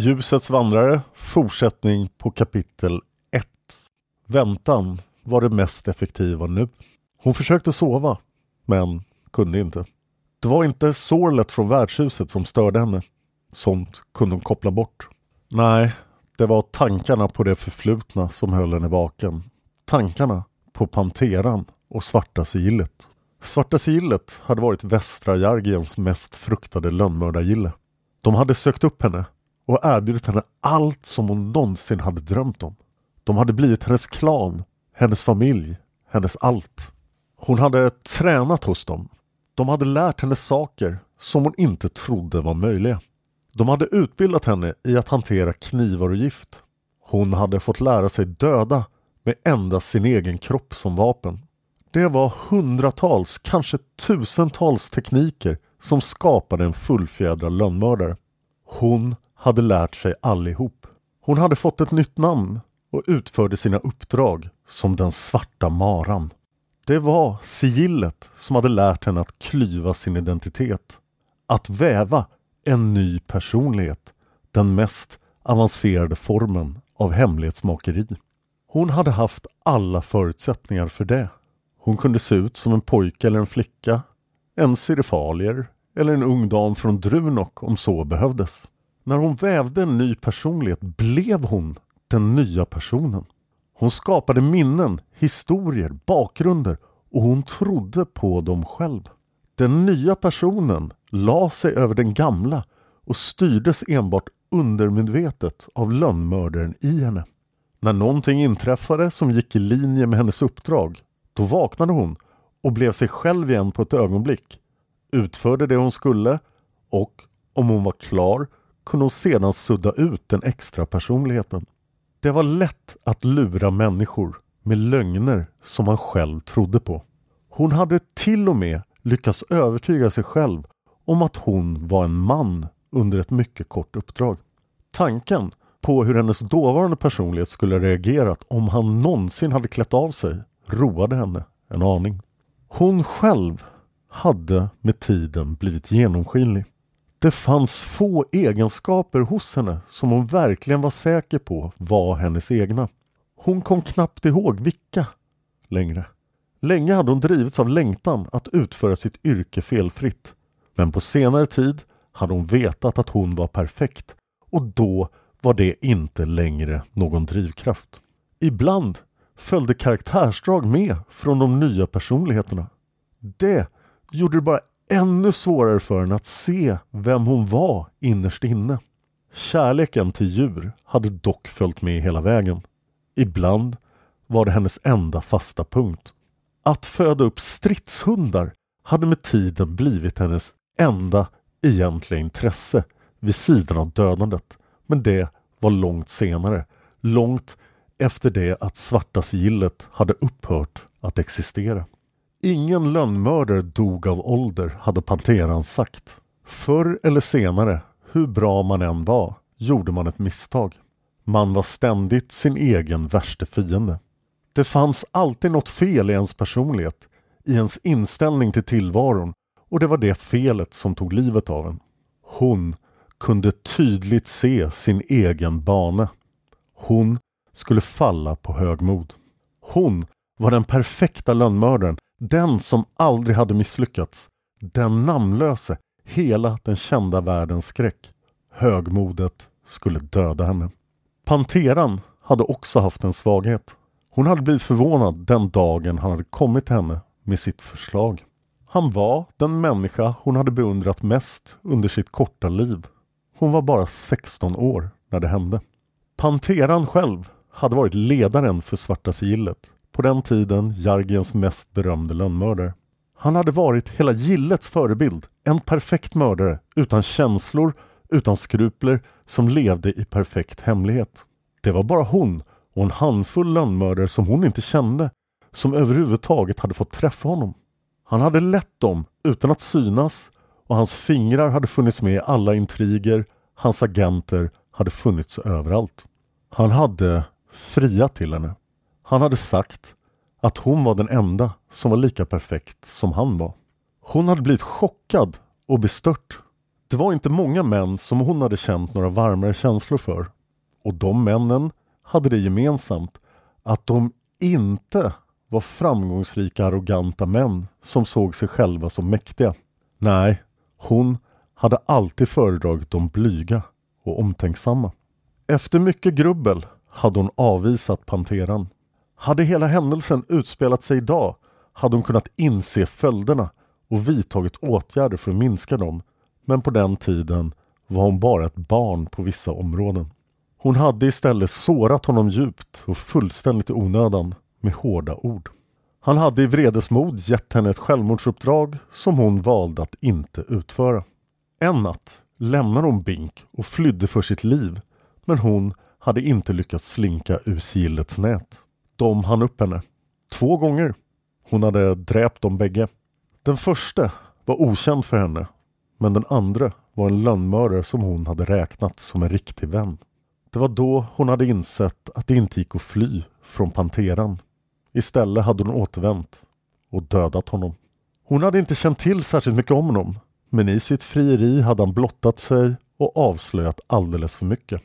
Ljusets vandrare, fortsättning på kapitel 1. Väntan var det mest effektiva nu. Hon försökte sova, men kunde inte. Det var inte sorlet från värdshuset som störde henne. Sånt kunde hon koppla bort. Nej, det var tankarna på det förflutna som höll henne vaken. Tankarna på Panteran och Svarta sigillet. Svarta sigillet hade varit Västra Jargiens mest fruktade lönnmördargille. De hade sökt upp henne och erbjudit henne allt som hon någonsin hade drömt om. De hade blivit hennes klan, hennes familj, hennes allt. Hon hade tränat hos dem. De hade lärt henne saker som hon inte trodde var möjliga. De hade utbildat henne i att hantera knivar och gift. Hon hade fått lära sig döda med endast sin egen kropp som vapen. Det var hundratals, kanske tusentals tekniker som skapade en fullfjädrad lönnmördare. Hon hade lärt sig allihop. Hon hade fått ett nytt namn och utförde sina uppdrag som den svarta maran. Det var sigillet som hade lärt henne att klyva sin identitet. Att väva en ny personlighet. Den mest avancerade formen av hemlighetsmakeri. Hon hade haft alla förutsättningar för det. Hon kunde se ut som en pojke eller en flicka, en sirifalier eller en ung dam från Drunok om så behövdes. När hon vävde en ny personlighet blev hon den nya personen. Hon skapade minnen, historier, bakgrunder och hon trodde på dem själv. Den nya personen la sig över den gamla och styrdes enbart undermedvetet av lönnmördaren i henne. När någonting inträffade som gick i linje med hennes uppdrag, då vaknade hon och blev sig själv igen på ett ögonblick, utförde det hon skulle och, om hon var klar, kunde hon sedan sudda ut den extra personligheten. Det var lätt att lura människor med lögner som man själv trodde på. Hon hade till och med lyckats övertyga sig själv om att hon var en man under ett mycket kort uppdrag. Tanken på hur hennes dåvarande personlighet skulle reagerat om han någonsin hade klätt av sig roade henne en aning. Hon själv hade med tiden blivit genomskinlig. Det fanns få egenskaper hos henne som hon verkligen var säker på var hennes egna. Hon kom knappt ihåg vilka längre. Länge hade hon drivits av längtan att utföra sitt yrke felfritt. Men på senare tid hade hon vetat att hon var perfekt och då var det inte längre någon drivkraft. Ibland följde karaktärsdrag med från de nya personligheterna. Det gjorde det bara ännu svårare för henne att se vem hon var innerst inne. Kärleken till djur hade dock följt med hela vägen. Ibland var det hennes enda fasta punkt. Att föda upp stridshundar hade med tiden blivit hennes enda egentliga intresse vid sidan av dödandet. Men det var långt senare. Långt efter det att svarta sigillet hade upphört att existera. Ingen lönnmördare dog av ålder, hade Panteran sagt. Förr eller senare, hur bra man än var, gjorde man ett misstag. Man var ständigt sin egen värste fiende. Det fanns alltid något fel i ens personlighet, i ens inställning till tillvaron och det var det felet som tog livet av en. Hon kunde tydligt se sin egen bane. Hon skulle falla på högmod. Hon var den perfekta lönnmördaren, den som aldrig hade misslyckats. Den namnlöse, hela den kända världens skräck. Högmodet skulle döda henne. Panteran hade också haft en svaghet. Hon hade blivit förvånad den dagen han hade kommit till henne med sitt förslag. Han var den människa hon hade beundrat mest under sitt korta liv. Hon var bara 16 år när det hände. Panteran själv hade varit ledaren för Svarta sigillet, på den tiden Jargens mest berömde lönnmördare. Han hade varit hela gillets förebild, en perfekt mördare utan känslor, utan skrupler, som levde i perfekt hemlighet. Det var bara hon och en handfull lönnmördare som hon inte kände som överhuvudtaget hade fått träffa honom. Han hade lett dem utan att synas och hans fingrar hade funnits med i alla intriger, hans agenter hade funnits överallt. Han hade friat till henne. Han hade sagt att hon var den enda som var lika perfekt som han var. Hon hade blivit chockad och bestört. Det var inte många män som hon hade känt några varmare känslor för. Och de männen hade det gemensamt att de inte var framgångsrika arroganta män som såg sig själva som mäktiga. Nej, hon hade alltid föredragit de blyga och omtänksamma. Efter mycket grubbel hade hon avvisat Panteran. Hade hela händelsen utspelat sig idag hade hon kunnat inse följderna och vidtagit åtgärder för att minska dem. Men på den tiden var hon bara ett barn på vissa områden. Hon hade istället sårat honom djupt och fullständigt i onödan med hårda ord. Han hade i vredesmod gett henne ett självmordsuppdrag som hon valde att inte utföra. En natt lämnade hon Bink och flydde för sitt liv men hon hade inte lyckats slinka ur silets nät. De hann upp henne. Två gånger. Hon hade dräpt dem bägge. Den första var okänd för henne men den andra var en lönnmördare som hon hade räknat som en riktig vän. Det var då hon hade insett att det inte gick att fly från Panteran. Istället hade hon återvänt och dödat honom. Hon hade inte känt till särskilt mycket om honom men i sitt frieri hade han blottat sig och avslöjat alldeles för mycket.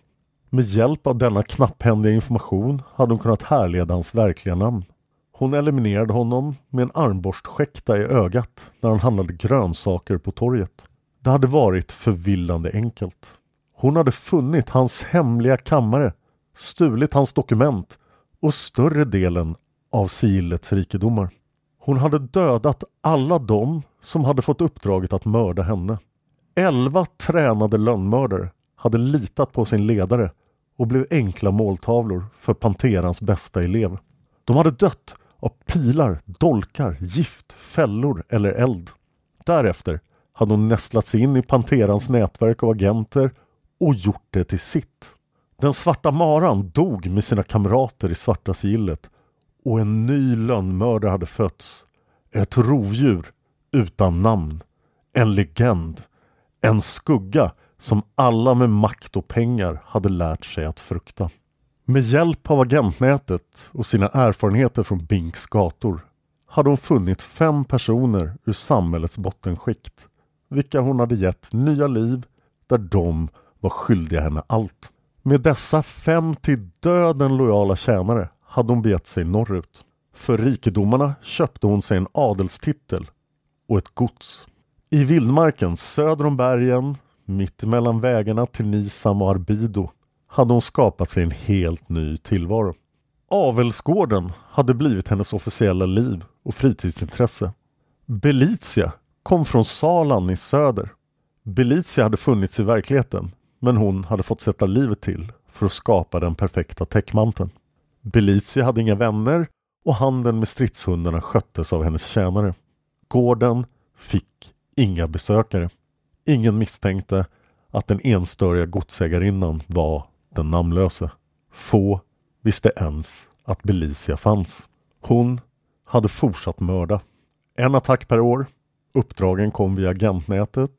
Med hjälp av denna knapphändiga information hade hon kunnat härleda hans verkliga namn. Hon eliminerade honom med en armborstskäkta i ögat när han handlade grönsaker på torget. Det hade varit förvillande enkelt. Hon hade funnit hans hemliga kammare, stulit hans dokument och större delen av sigillets rikedomar. Hon hade dödat alla dem som hade fått uppdraget att mörda henne. Elva tränade lönnmördare hade litat på sin ledare och blev enkla måltavlor för Panterans bästa elev. De hade dött av pilar, dolkar, gift, fällor eller eld. Därefter hade hon nästlat sig in i Panterans nätverk av agenter och gjort det till sitt. Den svarta maran dog med sina kamrater i svarta sigillet och en ny lönnmördare hade fötts. Ett rovdjur utan namn. En legend. En skugga som alla med makt och pengar hade lärt sig att frukta. Med hjälp av agentnätet och sina erfarenheter från Binks gator hade hon funnit fem personer ur samhällets bottenskikt vilka hon hade gett nya liv där de var skyldiga henne allt. Med dessa fem till döden lojala tjänare hade hon begett sig norrut. För rikedomarna köpte hon sig en adelstitel och ett gods. I vildmarken söder om bergen, mitt emellan vägarna till Nisam och Arbido, hade hon skapat sig en helt ny tillvaro. Avelsgården hade blivit hennes officiella liv och fritidsintresse. Belitia kom från Salan i söder. Belitia hade funnits i verkligheten men hon hade fått sätta livet till för att skapa den perfekta täckmanteln. Belitia hade inga vänner och handeln med stridshundarna sköttes av hennes tjänare. Gården fick inga besökare. Ingen misstänkte att den enstöriga godsägarinnan var den namnlöse. Få visste ens att Belicia fanns. Hon hade fortsatt mörda. En attack per år. Uppdragen kom via agentnätet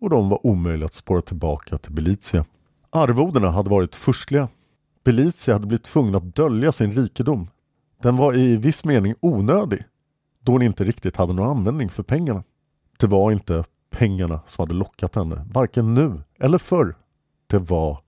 och de var omöjliga att spåra tillbaka till Belicia. Arvodena hade varit förstliga. Belicia hade blivit tvungen att dölja sin rikedom. Den var i viss mening onödig då hon inte riktigt hade någon användning för pengarna. Det var inte pengarna som hade lockat henne, varken nu eller förr. Det var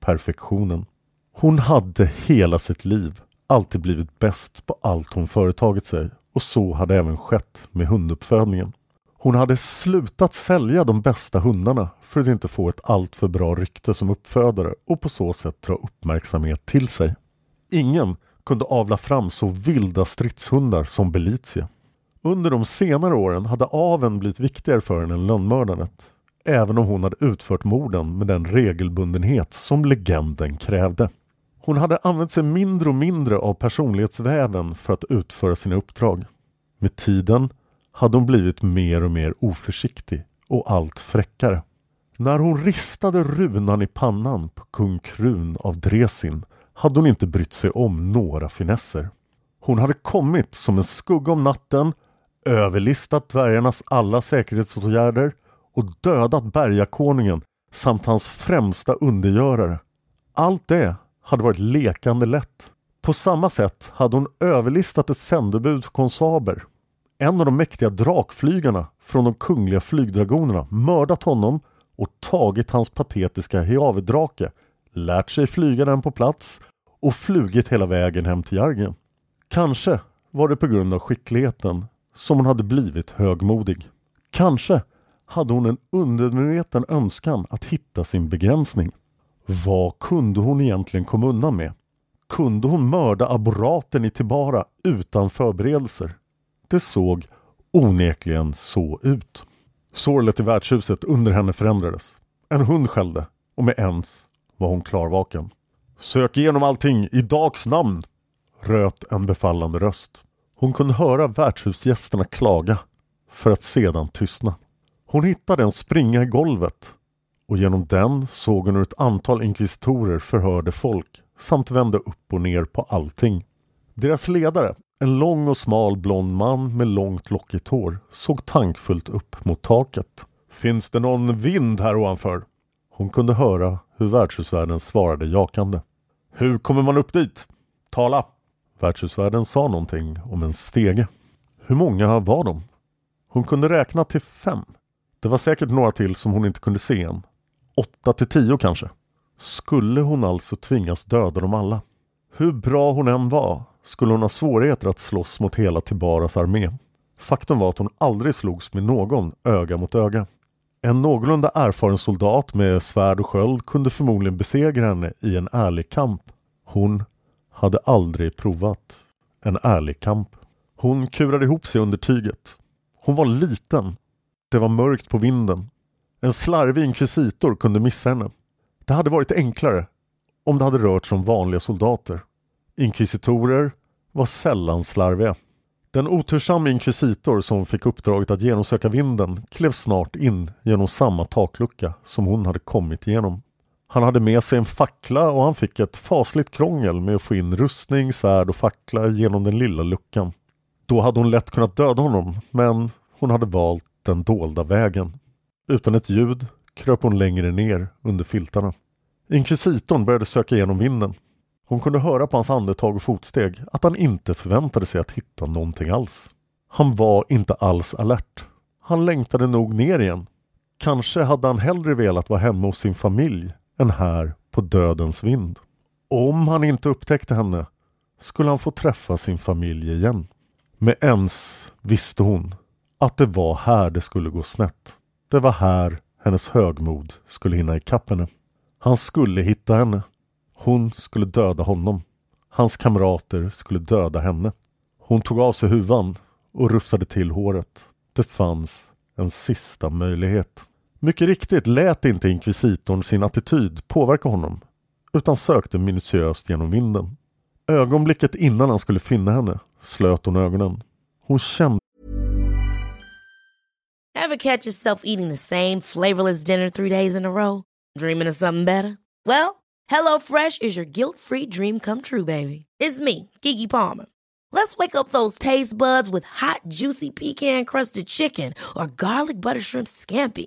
perfektionen. Hon hade hela sitt liv alltid blivit bäst på allt hon företagit sig och så hade även skett med hunduppfödningen. Hon hade slutat sälja de bästa hundarna för att inte få ett alltför bra rykte som uppfödare och på så sätt dra uppmärksamhet till sig. Ingen kunde avla fram så vilda stridshundar som Belizia. Under de senare åren hade aven blivit viktigare för henne än lönnmördandet. Även om hon hade utfört morden med den regelbundenhet som legenden krävde. Hon hade använt sig mindre och mindre av personlighetsväven för att utföra sina uppdrag. Med tiden hade hon blivit mer och mer oförsiktig och allt fräckare. När hon ristade runan i pannan på kung Krun av Dresin hade hon inte brytt sig om några finesser. Hon hade kommit som en skugga om natten, överlistat dvärgarnas alla säkerhetsåtgärder och dödat bergakonungen samt hans främsta undergörare. Allt det hade varit lekande lätt. På samma sätt hade hon överlistat ett sändebud för konsaber. En av de mäktiga drakflygarna från de kungliga flygdragonerna mördat honom och tagit hans patetiska Heavedrake, lärt sig flyga den på plats och flugit hela vägen hem till Jargen. Kanske var det på grund av skickligheten som hon hade blivit högmodig. Kanske hade hon en undermedveten önskan att hitta sin begränsning. Vad kunde hon egentligen komma undan med? Kunde hon mörda aboraten i Tibara utan förberedelser? Det såg onekligen så ut. Sorlet i värdshuset under henne förändrades. En hund skällde och med ens var hon klarvaken. Sök igenom allting i Dags namn! röt en befallande röst. Hon kunde höra värdshusgästerna klaga för att sedan tystna. Hon hittade en springa i golvet och genom den såg hon hur ett antal inkvisitorer förhörde folk samt vände upp och ner på allting. Deras ledare, en lång och smal blond man med långt lockigt hår, såg tankfullt upp mot taket. Finns det någon vind här ovanför? Hon kunde höra hur värdshusvärden svarade jakande. Hur kommer man upp dit? Tala! Värdshusvärden sa någonting om en stege. Hur många var de? Hon kunde räkna till fem. Det var säkert några till som hon inte kunde se än. Åtta till tio kanske. Skulle hon alltså tvingas döda dem alla? Hur bra hon än var skulle hon ha svårigheter att slåss mot hela Tibaras armé. Faktum var att hon aldrig slogs med någon öga mot öga. En någorlunda erfaren soldat med svärd och sköld kunde förmodligen besegra henne i en ärlig kamp. Hon hade aldrig provat en ärlig kamp. Hon kurade ihop sig under tyget. Hon var liten. Det var mörkt på vinden. En slarvig inkvisitor kunde missa henne. Det hade varit enklare om det hade rört sig om vanliga soldater. Inkvisitorer var sällan slarviga. Den otursamme inkvisitor som fick uppdraget att genomsöka vinden klev snart in genom samma taklucka som hon hade kommit igenom. Han hade med sig en fackla och han fick ett fasligt krångel med att få in rustning, svärd och fackla genom den lilla luckan. Då hade hon lätt kunnat döda honom, men hon hade valt den dolda vägen. Utan ett ljud kröp hon längre ner under filtarna. Inkvisitorn började söka igenom vinden. Hon kunde höra på hans andetag och fotsteg att han inte förväntade sig att hitta någonting alls. Han var inte alls alert. Han längtade nog ner igen. Kanske hade han hellre velat vara hemma hos sin familj än här på dödens vind. Om han inte upptäckte henne skulle han få träffa sin familj igen. Med ens visste hon att det var här det skulle gå snett. Det var här hennes högmod skulle hinna ikapp henne. Han skulle hitta henne. Hon skulle döda honom. Hans kamrater skulle döda henne. Hon tog av sig huvan och rufsade till håret. Det fanns en sista möjlighet. Mycket riktigt lät inte inkvisitorn sin attityd påverka honom utan sökte minutiöst genom vinden. Ögonblicket innan han skulle finna henne slöt hon ögonen. Hon kände Ever catch yourself eating the same flavorless dinner three days in a row? Dreaming of something better? Well, HelloFresh is your guilt-free dream come true, baby. It's me, Gigi Palmer. Let's wake up those taste buds with hot, juicy pecan-crusted chicken or garlic butter shrimp scampi.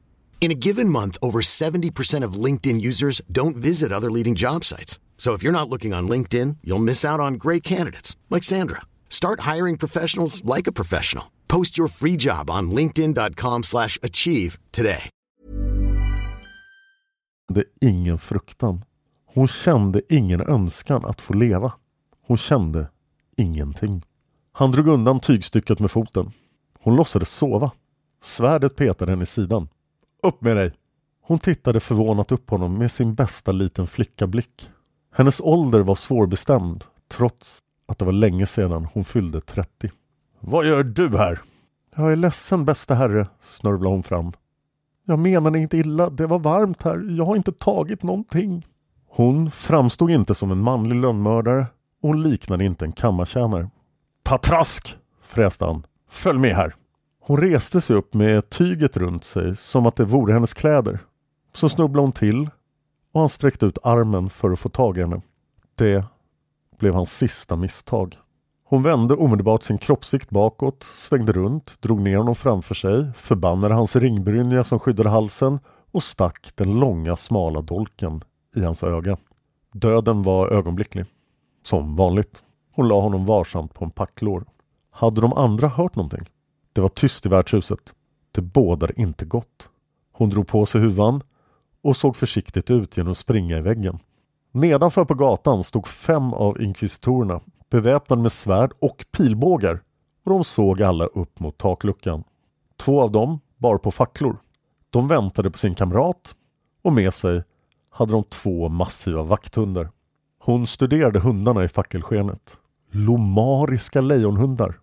In a given month, over 70% of LinkedIn users don't visit other leading job sites. So if you're not looking on LinkedIn, you'll miss out on great candidates like Sandra. Start hiring professionals like a professional. Post your free job on linkedin.com/achieve slash achieve today. kände ingen fruktan. Hon kände ingen önskan att få leva. Hon kände ingenting. Han drog undan tygstycket med foten. Hon låtsades sova. Svärdet petade henne i sidan. Upp med dig! Hon tittade förvånat upp på honom med sin bästa liten flickablick. Hennes ålder var svårbestämd trots att det var länge sedan hon fyllde 30. Vad gör du här? Jag är ledsen bästa herre, snörvlade hon fram. Jag menade inte illa, det var varmt här. Jag har inte tagit någonting. Hon framstod inte som en manlig lönnmördare och hon liknade inte en kammartjänare. Patrask! fräste han. Följ med här! Hon reste sig upp med tyget runt sig som att det vore hennes kläder. Så snubblade hon till och han sträckte ut armen för att få tag i henne. Det blev hans sista misstag. Hon vände omedelbart sin kroppsvikt bakåt, svängde runt, drog ner honom framför sig, förbannade hans ringbrynja som skyddade halsen och stack den långa smala dolken i hans öga. Döden var ögonblicklig. Som vanligt. Hon la honom varsamt på en packlår. Hade de andra hört någonting? Det var tyst i värdshuset. Det bådade inte gott. Hon drog på sig huvan och såg försiktigt ut genom att springa i väggen. Nedanför på gatan stod fem av inkvisitorerna beväpnade med svärd och pilbågar och de såg alla upp mot takluckan. Två av dem bar på facklor. De väntade på sin kamrat och med sig hade de två massiva vakthundar. Hon studerade hundarna i fackelskenet. Lomariska lejonhundar.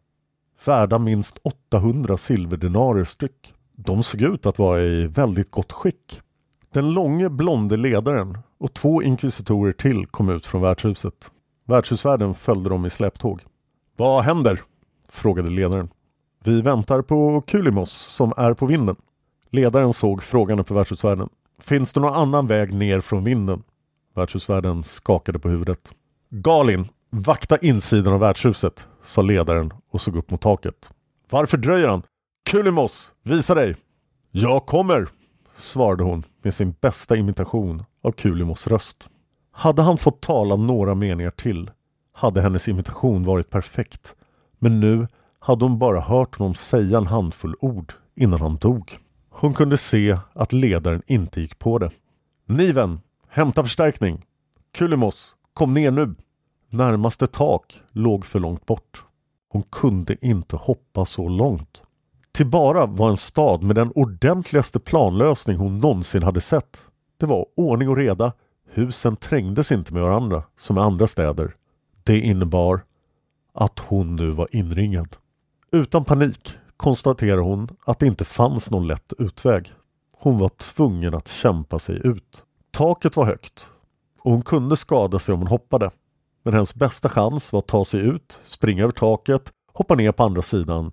Värda minst 800 silverdenarer styck. De såg ut att vara i väldigt gott skick. Den långe blonde ledaren och två inkvisitorer till kom ut från värdshuset. Värdshusvärden följde dem i släptåg. Vad händer? frågade ledaren. Vi väntar på Kulimos som är på vinden. Ledaren såg frågan på värdshusvärden. Finns det någon annan väg ner från vinden? Värdshusvärden skakade på huvudet. Galin, vakta insidan av värdshuset, sa ledaren och såg upp mot taket. Varför dröjer han? Kulimos, visa dig! Jag kommer, svarade hon med sin bästa imitation av Kulimos röst. Hade han fått tala några meningar till hade hennes imitation varit perfekt. Men nu hade hon bara hört honom säga en handfull ord innan han dog. Hon kunde se att ledaren inte gick på det. Niven, hämta förstärkning! Kulimos, kom ner nu! Närmaste tak låg för långt bort. Hon kunde inte hoppa så långt. Tibara var en stad med den ordentligaste planlösning hon någonsin hade sett. Det var ordning och reda. Husen trängdes inte med varandra som i andra städer. Det innebar att hon nu var inringad. Utan panik konstaterade hon att det inte fanns någon lätt utväg. Hon var tvungen att kämpa sig ut. Taket var högt och hon kunde skada sig om hon hoppade. Men hennes bästa chans var att ta sig ut, springa över taket, hoppa ner på andra sidan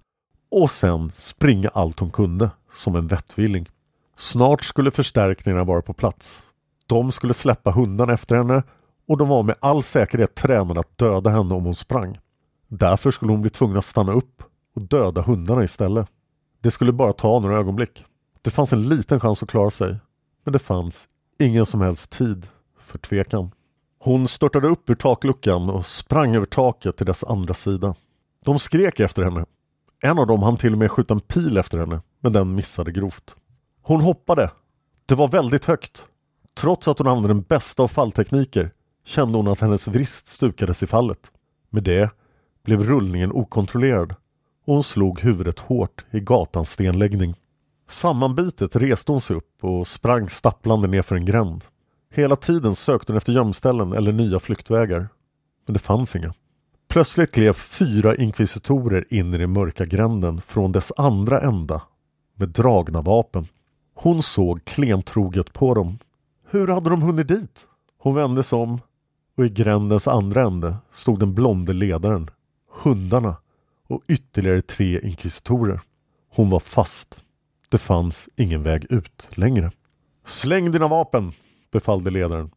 och sen springa allt hon kunde som en vettvilling. Snart skulle förstärkningarna vara på plats. De skulle släppa hundarna efter henne och de var med all säkerhet tränade att döda henne om hon sprang. Därför skulle hon bli tvungen att stanna upp och döda hundarna istället. Det skulle bara ta några ögonblick. Det fanns en liten chans att klara sig, men det fanns ingen som helst tid för tvekan. Hon störtade upp ur takluckan och sprang över taket till dess andra sida. De skrek efter henne. En av dem hann till och med skjuta en pil efter henne, men den missade grovt. Hon hoppade. Det var väldigt högt. Trots att hon använde den bästa av falltekniker kände hon att hennes vrist stukades i fallet. Med det blev rullningen okontrollerad och hon slog huvudet hårt i gatans stenläggning. Sammanbitet reste hon sig upp och sprang stapplande nerför en gränd. Hela tiden sökte hon efter gömställen eller nya flyktvägar. Men det fanns inga. Plötsligt klev fyra inkvisitorer in i den mörka gränden från dess andra ända med dragna vapen. Hon såg klentroget på dem. Hur hade de hunnit dit? Hon vände sig om och i grändens andra ände stod den blonde ledaren, hundarna och ytterligare tre inkvisitorer. Hon var fast. Det fanns ingen väg ut längre. Släng dina vapen, befallde ledaren.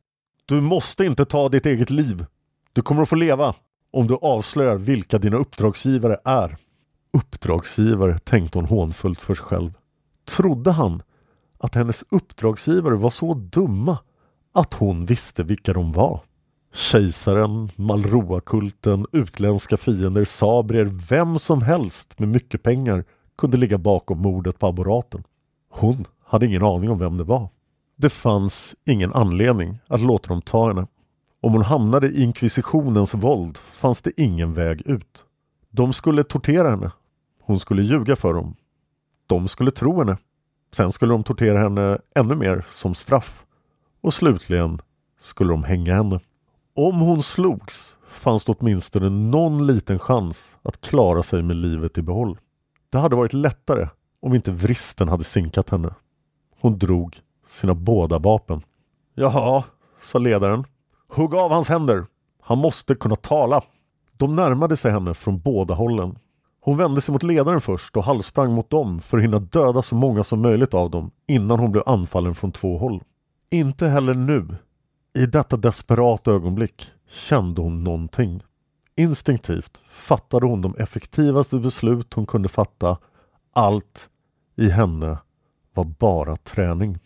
Du måste inte ta ditt eget liv. Du kommer att få leva om du avslöjar vilka dina uppdragsgivare är. Uppdragsgivare, tänkte hon hånfullt för sig själv. Trodde han att hennes uppdragsgivare var så dumma att hon visste vilka de var? Kejsaren, Malroakulten, utländska fiender, sabrier, vem som helst med mycket pengar kunde ligga bakom mordet på aboraten. Hon hade ingen aning om vem det var. Det fanns ingen anledning att låta dem ta henne. Om hon hamnade i inkvisitionens våld fanns det ingen väg ut. De skulle tortera henne. Hon skulle ljuga för dem. De skulle tro henne. Sen skulle de tortera henne ännu mer som straff. Och slutligen skulle de hänga henne. Om hon slogs fanns det åtminstone någon liten chans att klara sig med livet i behåll. Det hade varit lättare om inte vristen hade sinkat henne. Hon drog sina båda vapen. Jaha, sa ledaren. Hugg av hans händer. Han måste kunna tala. De närmade sig henne från båda hållen. Hon vände sig mot ledaren först och halvsprang mot dem för att hinna döda så många som möjligt av dem innan hon blev anfallen från två håll. Inte heller nu, i detta desperata ögonblick, kände hon någonting. Instinktivt fattade hon de effektivaste beslut hon kunde fatta. Allt i henne var bara träning.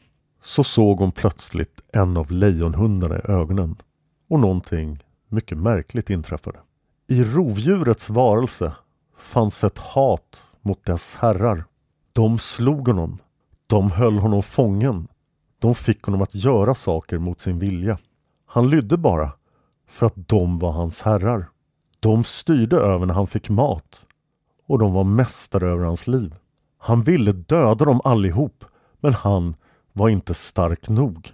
Så såg hon plötsligt en av lejonhundarna i ögonen och någonting mycket märkligt inträffade. I rovdjurets varelse fanns ett hat mot dess herrar. De slog honom. De höll honom fången. De fick honom att göra saker mot sin vilja. Han lydde bara för att de var hans herrar. De styrde över när han fick mat och de var mästare över hans liv. Han ville döda dem allihop men han var inte stark nog.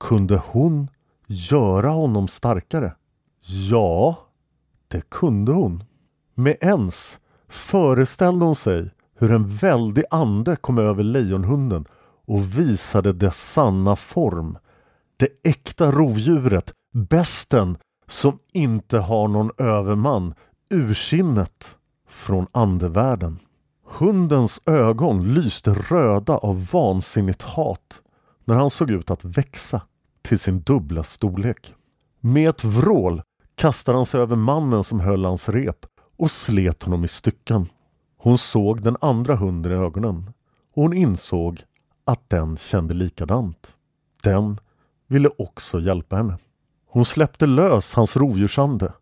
Kunde hon göra honom starkare? Ja, det kunde hon. Med ens föreställde hon sig hur en väldig ande kom över lejonhunden och visade dess sanna form. Det äkta rovdjuret, besten som inte har någon överman, ursinnet från andevärlden. Hundens ögon lyste röda av vansinnigt hat när han såg ut att växa till sin dubbla storlek. Med ett vrål kastade han sig över mannen som höll hans rep och slet honom i stycken. Hon såg den andra hunden i ögonen och hon insåg att den kände likadant. Den ville också hjälpa henne. Hon släppte lös hans rovdjursande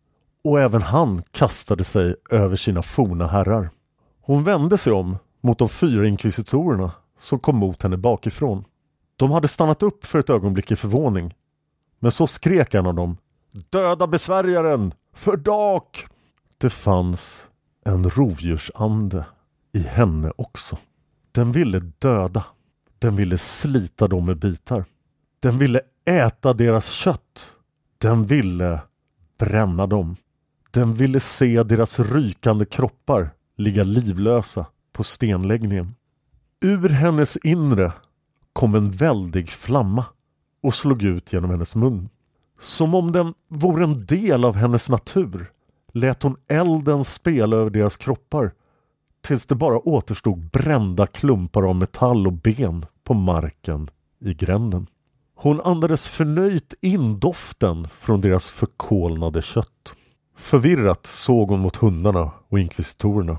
och även han kastade sig över sina forna herrar. Hon vände sig om mot de fyra inkvisitorerna som kom mot henne bakifrån. De hade stannat upp för ett ögonblick i förvåning. Men så skrek en av dem Döda besvärjaren! Fördak! Det fanns en rovdjursande i henne också. Den ville döda. Den ville slita dem i bitar. Den ville äta deras kött. Den ville bränna dem. Den ville se deras rykande kroppar ligga livlösa på stenläggningen. Ur hennes inre kom en väldig flamma och slog ut genom hennes mun. Som om den vore en del av hennes natur lät hon elden spela över deras kroppar tills det bara återstod brända klumpar av metall och ben på marken i gränden. Hon andades förnöjt in doften från deras förkolnade kött. Förvirrat såg hon mot hundarna och inkvisitorerna.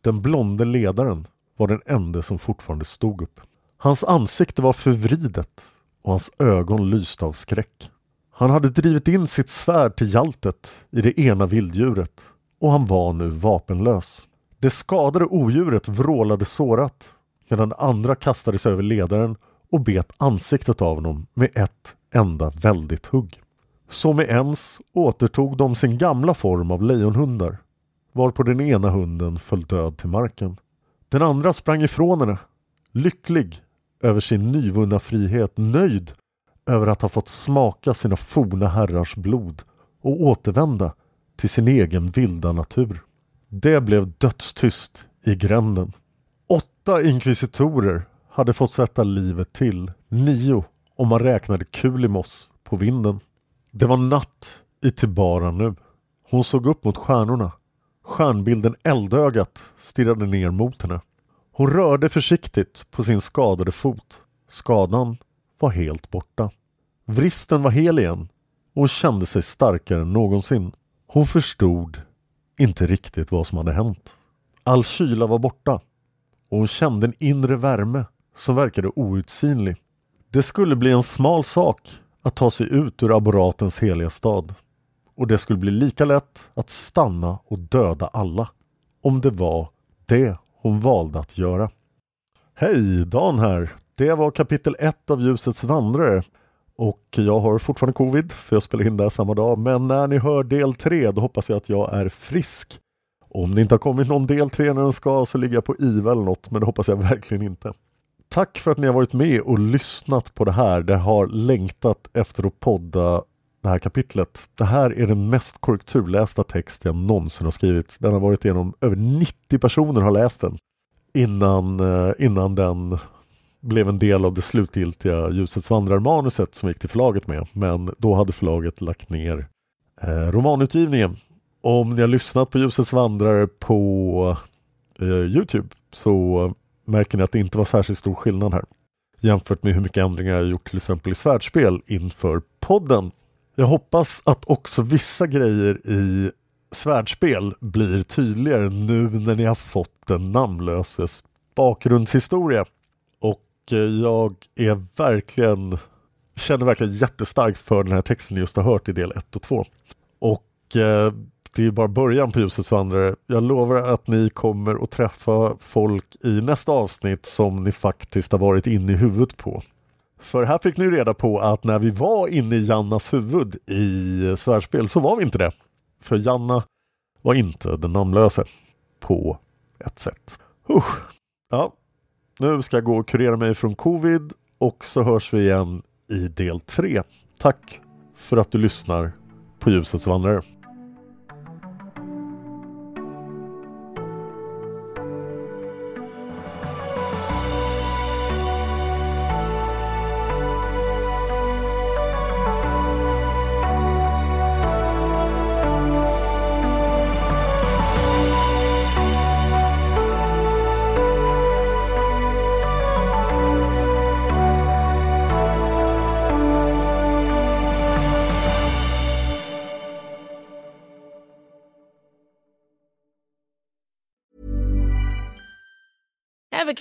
Den blonde ledaren var den enda som fortfarande stod upp. Hans ansikte var förvridet och hans ögon lyste av skräck. Han hade drivit in sitt svärd till hjältet i det ena vilddjuret och han var nu vapenlös. Det skadade odjuret vrålade sårat medan det andra kastade sig över ledaren och bet ansiktet av honom med ett enda väldigt hugg. Så med ens återtog de sin gamla form av lejonhundar varpå den ena hunden föll död till marken. Den andra sprang ifrån henne, lycklig över sin nyvunna frihet, nöjd över att ha fått smaka sina forna herrars blod och återvända till sin egen vilda natur. Det blev dödstyst i gränden. Åtta inkvisitorer hade fått sätta livet till, nio om man räknade Kulimos på vinden. Det var natt i Tibara nu. Hon såg upp mot stjärnorna. Stjärnbilden Eldögat stirrade ner mot henne. Hon rörde försiktigt på sin skadade fot. Skadan var helt borta. Vristen var hel igen och hon kände sig starkare än någonsin. Hon förstod inte riktigt vad som hade hänt. All kyla var borta och hon kände en inre värme som verkade outsinlig. Det skulle bli en smal sak att ta sig ut ur aboratens heliga stad och det skulle bli lika lätt att stanna och döda alla om det var det hon valde att göra. Hej, Dan här. Det var kapitel 1 av Ljusets vandrare och jag har fortfarande covid för jag spelar in det här samma dag. Men när ni hör del 3 då hoppas jag att jag är frisk. Om det inte har kommit någon del 3 när den ska så ligger jag på IVA eller något men det hoppas jag verkligen inte. Tack för att ni har varit med och lyssnat på det här. Det har längtat efter att podda det här kapitlet. Det här är den mest korrekturlästa text jag någonsin har skrivit. Den har varit igenom, över 90 personer har läst den innan, eh, innan den blev en del av det slutgiltiga Ljusets vandrarmanuset som gick till förlaget med. Men då hade förlaget lagt ner eh, romanutgivningen. Om ni har lyssnat på Ljusets vandrare på eh, Youtube så märker ni att det inte var särskilt stor skillnad här jämfört med hur mycket ändringar jag gjort till exempel i svärdspel inför podden. Jag hoppas att också vissa grejer i svärdspel blir tydligare nu när ni har fått den namnlöses bakgrundshistoria. Och eh, jag är verkligen känner verkligen jättestarkt för den här texten ni just har hört i del 1 och 2. Och eh, det är bara början på Ljusets vandrare. Jag lovar att ni kommer att träffa folk i nästa avsnitt som ni faktiskt har varit inne i huvudet på. För här fick ni reda på att när vi var inne i Jannas huvud i svärdspel så var vi inte det. För Janna var inte den namnlöse på ett sätt. Usch. Ja, nu ska jag gå och kurera mig från covid och så hörs vi igen i del 3. Tack för att du lyssnar på Ljusets vandrare.